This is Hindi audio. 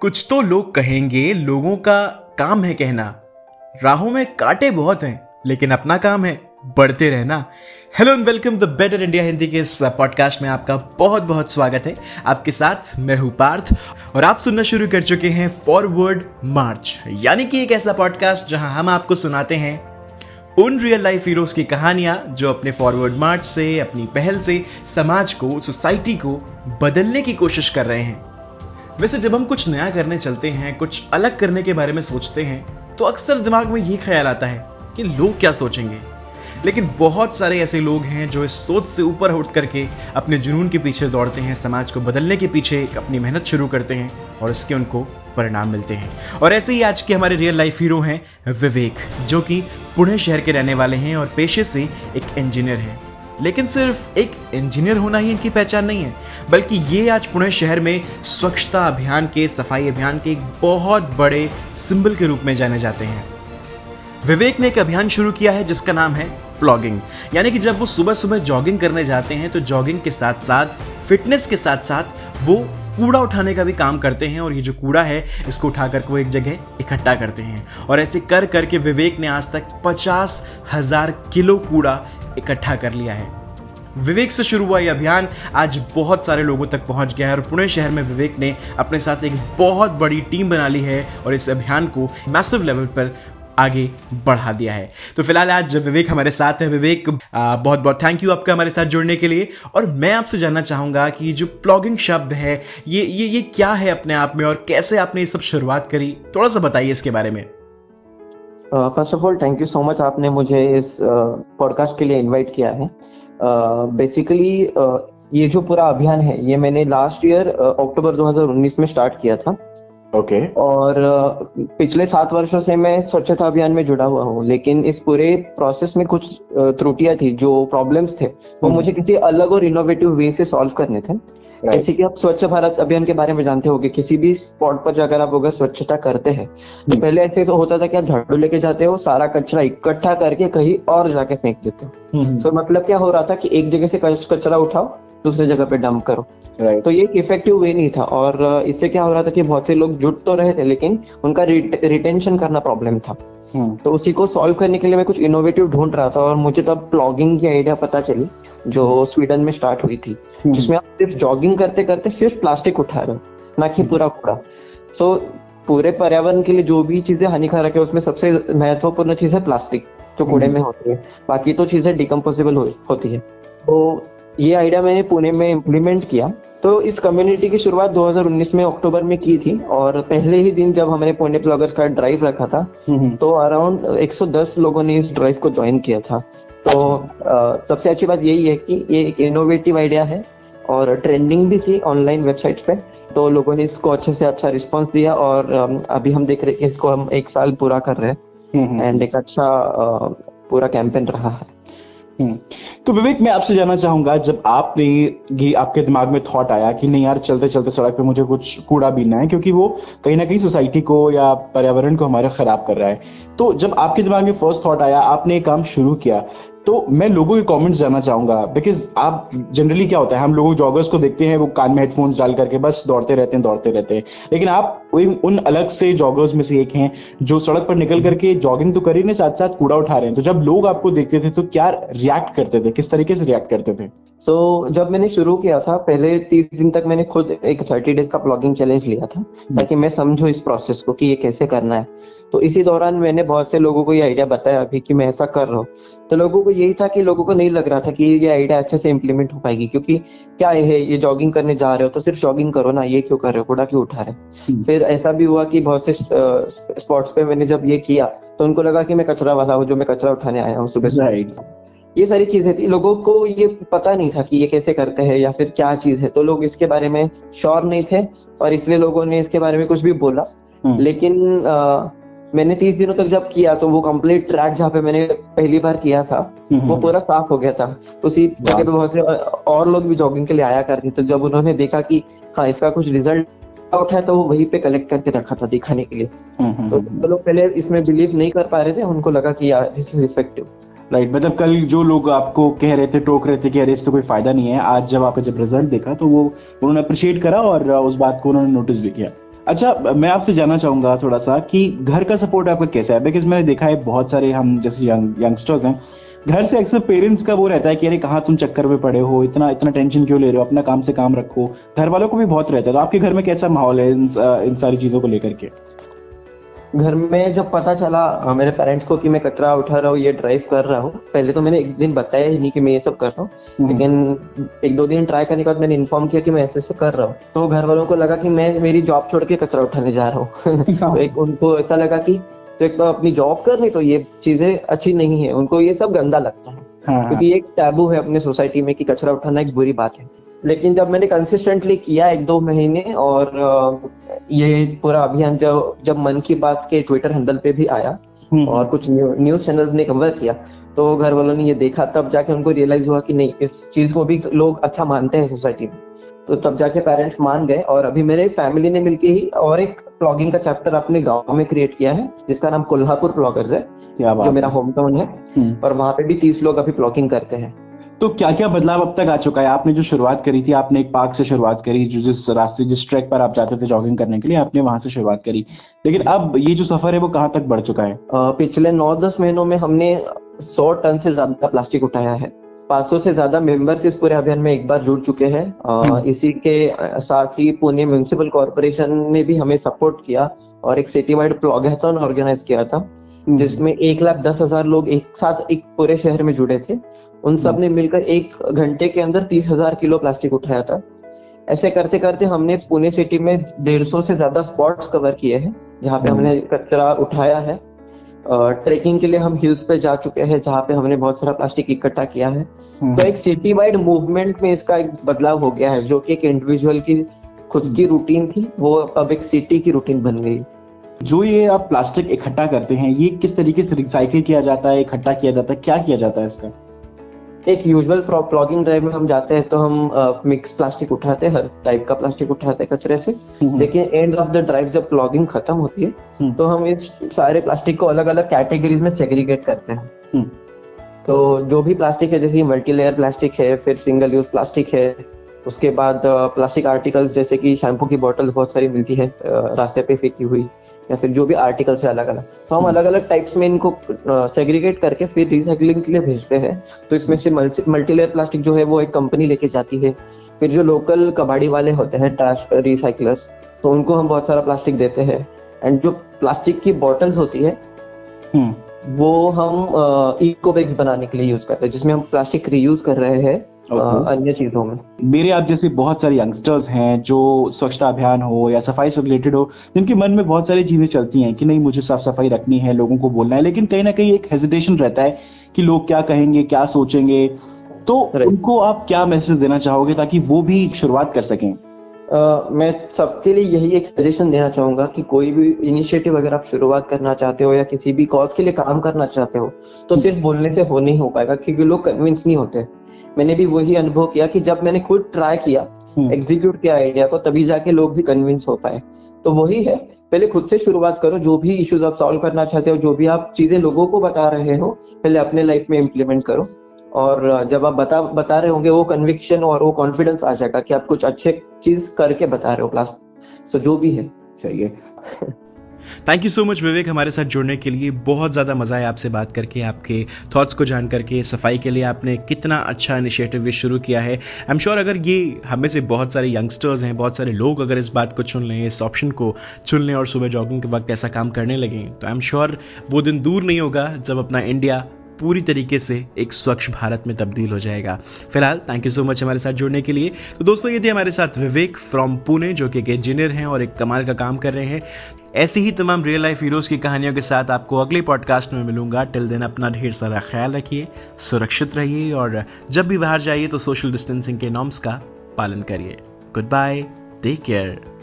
कुछ तो लोग कहेंगे, लोगों का काम है कहना। राहों में कांटे बहुत हैं, लेकिन अपना काम है, बढ़ते रहना। Hello and welcome the better India Hindi के इस पॉडकास्ट में आपका बहुत बहुत स्वागत है। आपके साथ मैं हूँ पार्थ, और आप सुनना शुरू कर चुके हैं फॉरवर्ड मार्च यानी कि एक ऐसा पॉडकास्ट जहाँ हम आपको सुनाते हैं उन रियल लाइफ हीरोज की कहानियाँ जो अपने फॉरवर्ड मार्च से, अपनी पहल से समाज को सोसाइटी को बदलने की कोशिश कर रहे हैं। वैसे जब हम कुछ नया करने चलते हैं, कुछ अलग करने के बारे में सोचते हैं तो अक्सर दिमाग में यही ख्याल आता है कि लोग क्या सोचेंगे। लेकिन बहुत सारे ऐसे लोग हैं जो इस सोच से ऊपर उठ करके अपने जुनून के पीछे दौड़ते हैं, समाज को बदलने के पीछे अपनी मेहनत शुरू करते हैं और उसके उनको परिणाम मिलते हैं। और ऐसे ही आज के हमारे रियल लाइफ हीरो हैं विवेक, जो कि पुणे शहर के रहने वाले हैं और पेशे से एक इंजीनियर हैं। लेकिन सिर्फ़ एक इंजीनियर होना ही इनकी पहचान नहीं है बल्कि ये आज पुणे शहर में स्वच्छता अभियान के, सफ़ाई अभियान के एक बहुत बड़े सिंबल के रूप में जाने जाते हैं। विवेक ने एक अभियान शुरू किया है जिसका नाम है प्लॉगिंग। यानी कि जब वो सुबह सुबह जॉगिंग करने जाते हैं तो जॉगिंग के साथ साथ फिटनेस के साथ साथ वो कूड़ा उठाने का भी काम करते हैं और ये जो कूड़ा है, इसको उठा करके वो एक जगह इकट्ठा करते हैं। और ऐसे कर करके विवेक ने आज तक पचास हज़ार किलो कूड़ा इकट्ठा कर लिया है। विवेक से शुरू हुआ यह अभियान। आज बहुत सारे लोगों तक पहुँच गया है और पुणे शहर में विवेक ने अपने साथ एक बहुत बड़ी टीम बना ली है और इस अभियान को मैसिव लेवल पर आगे बढ़ा दिया है। तो फ़िलहाल आज विवेक हमारे साथ है। विवेक आ, बहुत बहुत थैंक यू आपका हमारे साथ जुड़ने के लिए। और मैं आपसे जानना चाहूँगा कि जो प्लॉगिंग शब्द है ये ये ये क्या है अपने आप में और कैसे आपने ये सब शुरुआत करी? थोड़ा सा बताइए इसके बारे में। First of all thank you so much आपने मुझे इस पॉडकास्ट uh, के लिए इनवाइट किया है। बेसिकली uh, uh, ये जो पूरा अभियान है ये मैंने लास्ट ईयर अक्टूबर 2019 में स्टार्ट किया था ओके okay. और पिछले सात वर्षों से मैं स्वच्छता अभियान में जुड़ा हुआ हूँ लेकिन इस पूरे प्रोसेस में कुछ त्रुटियाँ थी जो प्रॉब्लम्स थे वो हम्म। मुझे किसी अलग और इनोवेटिव वे से सॉल्व करने थे जैसे कि आप स्वच्छ भारत अभियान के बारे में जानते होंगे किसी भी स्पॉट पर जाकर आप अगर स्वच्छता करते हैं तो हम्म। पहले ऐसे तो होता था कि आप झाड़ू लेके जाते हो सारा कचरा इकट्ठा करके कहीं और जाके फेंक देते हो तो हम्म। मतलब क्या हो रहा था कि एक जगह से कचरा उठाओ दूसरे जगह पे डंप करो right. तो ये एक इफ़ेक्टिव वे नहीं था और इससे क्या हो रहा था कि बहुत से लोग जुट तो रहे थे लेकिन उनका रिटेंशन करना प्रॉब्लम था hmm. तो उसी को सॉल्व करने के लिए मैं कुछ इनोवेटिव ढूंढ रहा था और मुझे तब प्लॉगिंग की आइडिया पता चली जो स्वीडन में स्टार्ट हुई थी hmm. जिसमें आप सिर्फ़ जॉगिंग करते करते सिर्फ़ प्लास्टिक उठा रहे हो ना कि पूरा कूड़ा। सो so, पूरे पर्यावरण के लिए जो भी चीज़ें हानिकारक है उसमें सबसे महत्वपूर्ण चीज़ है प्लास्टिक जो कूड़े में होती है। बाकी तो चीज़ें डिकम्पोजेबल हो, होती है। तो ये आइडिया मैंने पुणे में इम्प्लीमेंट किया। तो इस कम्युनिटी की शुरुआत 2019 में अक्टूबर में की थी और पहले ही दिन जब हमने पुणे ब्लॉगर्स का ड्राइव रखा था तो अराउंड 110 लोगों ने इस ड्राइव को ज्वाइन किया था। तो आ, सबसे अच्छी बात यही है कि ये एक इनोवेटिव आइडिया है और ट्रेंडिंग भी थी ऑनलाइन वेबसाइट्स पे तो लोगों ने इसको अच्छे से अच्छा रिस्पॉन्स दिया और अभी हम देख रहे हैं इसको हम एक साल पूरा कर रहे हैं एंड एक अच्छा पूरा कैंपेन रहा है हम्म। तो विवेक, मैं आपसे जानना चाहूँगा, जब आपने ये आपके दिमाग में थॉट आया कि नहीं यार चलते चलते सड़क पे मुझे कुछ कूड़ा बीनना है, क्योंकि वो कहीं ना कहीं सोसाइटी को या पर्यावरण को हमारे खराब कर रहा है। तो जब आपके दिमाग में फ़र्स्ट थॉट आया, आपने काम शुरू किया तो मैं लोगों के कमेंट्स जानना चाहूँगा बिकॉज़ आप जनरली क्या होता है हम लोग जॉगर्स को देखते हैं वो कान में हेडफोन्स डाल करके बस दौड़ते रहते हैं दौड़ते रहते हैं। लेकिन आप उन अलग से जॉगर्स में से एक हैं जो सड़क पर निकल करके जॉगिंग तो कर ही नहीं साथ साथ कूड़ा उठा रहे हैं। तो जब लोग आपको देखते थे तो क्या रिएक्ट करते थे? किस तरीके से रिएक्ट करते थे? सो so, जब मैंने शुरू किया था पहले तीस दिन तक मैंने खुद एक थर्टी डेज़ का ब्लॉगिंग चैलेंज लिया था ताकि मैं समझू इस प्रोसेस को कि ये कैसे करना है। तो इसी दौरान मैंने बहुत से लोगों को ये आइडिया बताया अभी कि मैं ऐसा कर रहा हूँ। तो लोगों को यही था कि लोगों को नहीं लग रहा था कि ये आइडिया अच्छे से इम्प्लीमेंट हो पाएगी क्योंकि क्या है ये जॉगिंग करने जा रहे हो तो सिर्फ़ जॉगिंग करो ना ये क्यों कर रहे हो कूड़ा क्यों उठा रहे हम्म। फिर ऐसा भी हुआ कि बहुत से स्पॉट्स पे मैंने जब ये किया तो उनको लगा कि मैं कचरा वाला हूँ जो मैं कचरा उठाने आया हूँ सुबह सुबह ये सारी चीज़ें थी। लोगों को ये पता नहीं था कि ये कैसे करते हैं या फिर क्या चीज़ है तो लोग इसके बारे में श्योर नहीं थे और इसलिए लोगों ने इसके बारे में कुछ भी बोला। हम्म। लेकिन मैंने तीस दिनों तक जब किया तो वो कंप्लीट ट्रैक जहाँ पे मैंने पहली बार किया था वो। पूरा साफ़ हो गया था। उसी जगह पे बहुत से और लोग भी जॉगिंग के लिए आया करते तो जब उन्होंने देखा कि हाँ इसका कुछ रिज़ल्ट आउट है तो वो वहीं पे कलेक्ट करके रखा था दिखाने के लिए। तो जो लोग पहले इसमें बिलीव नहीं कर पा रहे थे उनको लगा कि यार दिस इज़ इफ़ेक्टिव राइट मतलब कल जो लोग आपको कह रहे थे टोक रहे थे कि अरे इससे कोई फ़ायदा नहीं है। आज जब आपने जब रिज़ल्ट देखा तो वो उन्होंने अप्रिशिएट करा और उस बात को उन्होंने नोटिस भी किया। अच्छा मैं आपसे जानना चाहूँगा थोड़ा सा कि घर का सपोर्ट आपका कैसा है? बिकॉज़ मैंने देखा है बहुत सारे हम जैसे यंग यंगस्टर्स हैं घर से अक्सर पेरेंट्स का वो रहता है कि अरे कहाँ तुम चक्कर में पड़े हो? इतना इतना टेंशन क्यों ले रहे हो? अपना काम से काम रखो। घर वालों को भी बहुत रहता है। तो आपके घर में कैसा माहौल है इन, इन सारी चीज़ों को लेकर के? घर में जब पता चला मेरे पेरेंट्स को कि मैं कचरा उठा रहा हूँ ये ड्राइव कर रहा हूँ पहले तो मैंने एक दिन बताया ही नहीं कि मैं ये सब कर रहा हूँ हम्म। लेकिन एक दो दिन ट्राई करने के बाद मैंने इन्फॉर्म किया कि मैं ऐसे ऐसे कर रहा हूँ तो घर वालों को लगा कि मैं मेरी जॉब छोड़ के कचरा उठाने जा रहा हूँ तो एक उनको ऐसा लगा कि तो एक तो अपनी जॉब करनी तो ये चीज़ें अच्छी नहीं है उनको ये सब गंदा लगता है हाँ, हाँ। क्योंकि एक टैबू है अपने सोसाइटी में कि कचरा उठाना एक बुरी बात है लेकिन जब मैंने कंसिस्टेंटली किया एक दो महीने और ये पूरा अभियान जब जब मन की बात के ट्विटर हैंडल पे भी आया हम्म। और कुछ न्यूज़ चैनल्स ने कवर किया तो घर वालों ने ये देखा तब जाके उनको रियलाइज़ हुआ कि नहीं इस चीज़ को भी लोग अच्छा मानते हैं सोसाइटी में तो तब जाके पेरेंट्स मान गए और अभी मेरे फैमिली ने मिलके ही और एक ब्लॉगिंग का चैप्टर अपने गाँव में क्रिएट किया है जिसका नाम कोल्हापुर ब्लॉगर्स है जो मेरा होम टाउन है हम्म। और वहाँ पे भी तीस लोग अभी ब्लॉगिंग करते हैं तो क्या क्या बदलाव अब तक आ चुका है? आपने जो शुरुआत करी थी आपने एक पार्क से शुरुआत करी जो जिस रास्ते जिस ट्रैक पर आप जाते थे जॉगिंग करने के लिए आपने वहाँ से शुरुआत करी। लेकिन अब ये जो सफ़र है वो कहाँ तक बढ़ चुका है? पिछले नौ दस महीनों में हमने सौ टन से ज़्यादा प्लास्टिक उठाया है। 500 से ज़्यादा मेंबर्स इस पूरे अभियान में एक बार जुड़ चुके हैं। हम्म। इसी के साथ ही पुणे म्यूनिसिपल कॉरपोरेशन ने भी हमें सपोर्ट किया और एक सिटी वाइड प्लॉगैथन ऑर्गेनाइज किया था हम्म। जिसमें एक लाख दस हज़ार लोग एक साथ एक पूरे शहर में जुड़े थे। उन सब हम्म। ने मिलकर एक घंटे के अंदर तीस हज़ार किलो प्लास्टिक उठाया था। ऐसे करते करते हमने पुणे सिटी में डेढ़ सौ से ज़्यादा स्पॉट्स कवर किए हैं जहाँ पे हमने कचरा उठाया है। ट्रेकिंग के लिए हम हिल्स पे जा चुके हैं जहाँ पे हमने बहुत सारा प्लास्टिक इकट्ठा किया है। हम्म। तो एक सिटी वाइड मूवमेंट में इसका एक बदलाव हो गया है जो कि एक इंडिविजुअल की खुद की रूटीन थी वो अब एक सिटी की रूटीन बन गई। जो ये आप प्लास्टिक इकट्ठा करते हैं ये किस तरीके से रिसाइकिल किया जाता है इकट्ठा किया जाता है क्या किया जाता है इसका? एक यूजुअल प्लॉगिंग ड्राइव में हम जाते हैं तो हम मिक्स प्लास्टिक उठाते हैं हर टाइप का प्लास्टिक उठाते हैं कचरे से हम्म। लेकिन एंड ऑफ़ द ड्राइव जब प्लॉगिंग खत्म होती है हम्म। तो हम इस सारे प्लास्टिक को अलग अलग कैटेगरीज में सेग्रीगेट करते हैं हम्म। तो जो भी प्लास्टिक है जैसे मल्टी लेयर प्लास्टिक है फिर सिंगल यूज़ प्लास्टिक है उसके बाद प्लास्टिक आर्टिकल्स जैसे कि शैम्पू की बोतल्स बहुत सारी मिलती है रास्ते पे फेंकी हुई या फिर जो भी आर्टिकल है अलग अलग तो हम अलग अलग टाइप्स में इनको सेग्रीगेट करके फिर रिसाइकलिंग के लिए भेजते हैं। तो इसमें से मल्टीलेयर प्लास्टिक जो है वो एक कंपनी लेके जाती है। फिर जो लोकल कबाड़ी वाले होते हैं ट्रैश रिसाइकलर्स तो उनको हम बहुत सारा प्लास्टिक देते हैं। एंड जो प्लास्टिक की बॉटल्स होती है हम्म। वो हम इको बैग्स बनाने के लिए यूज़ करते हैं जिसमें हम प्लास्टिक रीयूज कर रहे हैं। अन्य चीज़ों में। मेरे आप जैसे बहुत सारे यंगस्टर्स हैं जो स्वच्छता अभियान हो या सफ़ाई से रिलेटेड हो जिनके मन में बहुत सारी चीज़ें चलती हैं कि नहीं मुझे साफ़ सफ़ाई रखनी है लोगों को बोलना है लेकिन कहीं ना कहीं एक हेजिटेशन रहता है कि लोग क्या कहेंगे क्या सोचेंगे। तो उनको आप क्या मैसेज देना चाहोगे ताकि वो भी शुरुआत कर सकें? Uh, मैं सबके लिए यही एक सजेशन देना चाहूँगा कि कोई भी इनिशिएटिव अगर आप शुरुआत करना चाहते हो या किसी भी कॉज के लिए काम करना चाहते हो तो सिर्फ़ बोलने से हो नहीं हो पाएगा क्योंकि लोग कन्विंस नहीं होते। मैंने भी वही अनुभव किया कि जब मैंने खुद ट्राई किया एग्जीक्यूट हम्म। किया आइडिया को तभी जाके लोग भी कन्विंस हो पाए। तो वही है पहले खुद से शुरुआत करो जो भी इश्यूज़ आप सॉल्व करना चाहते हो जो भी आप चीज़ें लोगों को बता रहे हो पहले अपने लाइफ में इम्प्लीमेंट करो। और जब आप बता बता रहे होंगे वो कन्विक्शन और वो कॉन्फिडेंस आ जाएगा कि आप कुछ अच्छे चीज़ करके बता रहे हो प्लस सो जो भी है चाहिए। Thank you so much Vivek हमारे साथ जुड़ने के लिए। बहुत ज़्यादा मज़ा आया आपसे बात करके, आपके थॉट्स को जान करके सफ़ाई के लिए आपने कितना अच्छा इनिशिएटिव भी शुरू किया है। आई एम श्योर अगर ये हमें से बहुत सारे यंगस्टर्स हैं, बहुत सारे लोग अगर इस बात को चुन लें, इस ऑप्शन को चुन लें और सुबह जॉगिंग के वक्त ऐसा काम करने लगें तो आई एम श्योर वो दिन दूर नहीं होगा जब अपना इंडिया पूरी तरीके से एक स्वच्छ भारत में तब्दील हो जाएगा। फ़िलहाल थैंक यू सो मच हमारे साथ जुड़ने के लिए। तो दोस्तों, ये थे हमारे साथ विवेक फ्रॉम पुणे जो कि एक इंजीनियर हैं और एक कमाल का काम कर रहे हैं। ऐसी ही तमाम रियल लाइफ हीरोज की कहानियों के साथ आपको अगले पॉडकास्ट में मिलूँगा। टिल दिन अपना ढेर सारा ख्याल रखिए, सुरक्षित रहिए और जब भी बाहर जाइए तो सोशल डिस्टेंसिंग के नॉर्म्स का पालन करिए। Good bye take care